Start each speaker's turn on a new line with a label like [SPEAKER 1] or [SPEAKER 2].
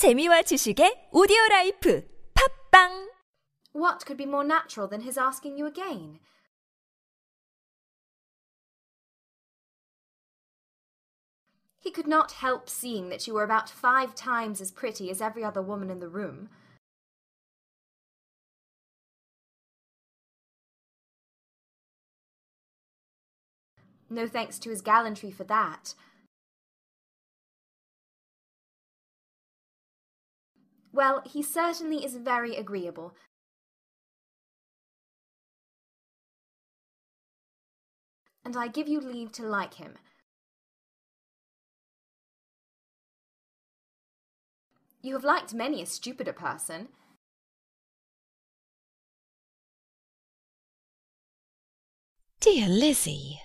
[SPEAKER 1] 재미와 지식의 오디오 라이프 팝빵
[SPEAKER 2] What could be more natural than his asking you again? He could not help seeing that you were about five times as pretty as every other woman in the room. No thanks to his gallantry for that. Well, he certainly is very agreeable. And I give you leave to like him. You have liked many a stupider person.
[SPEAKER 3] Dear Lizzy,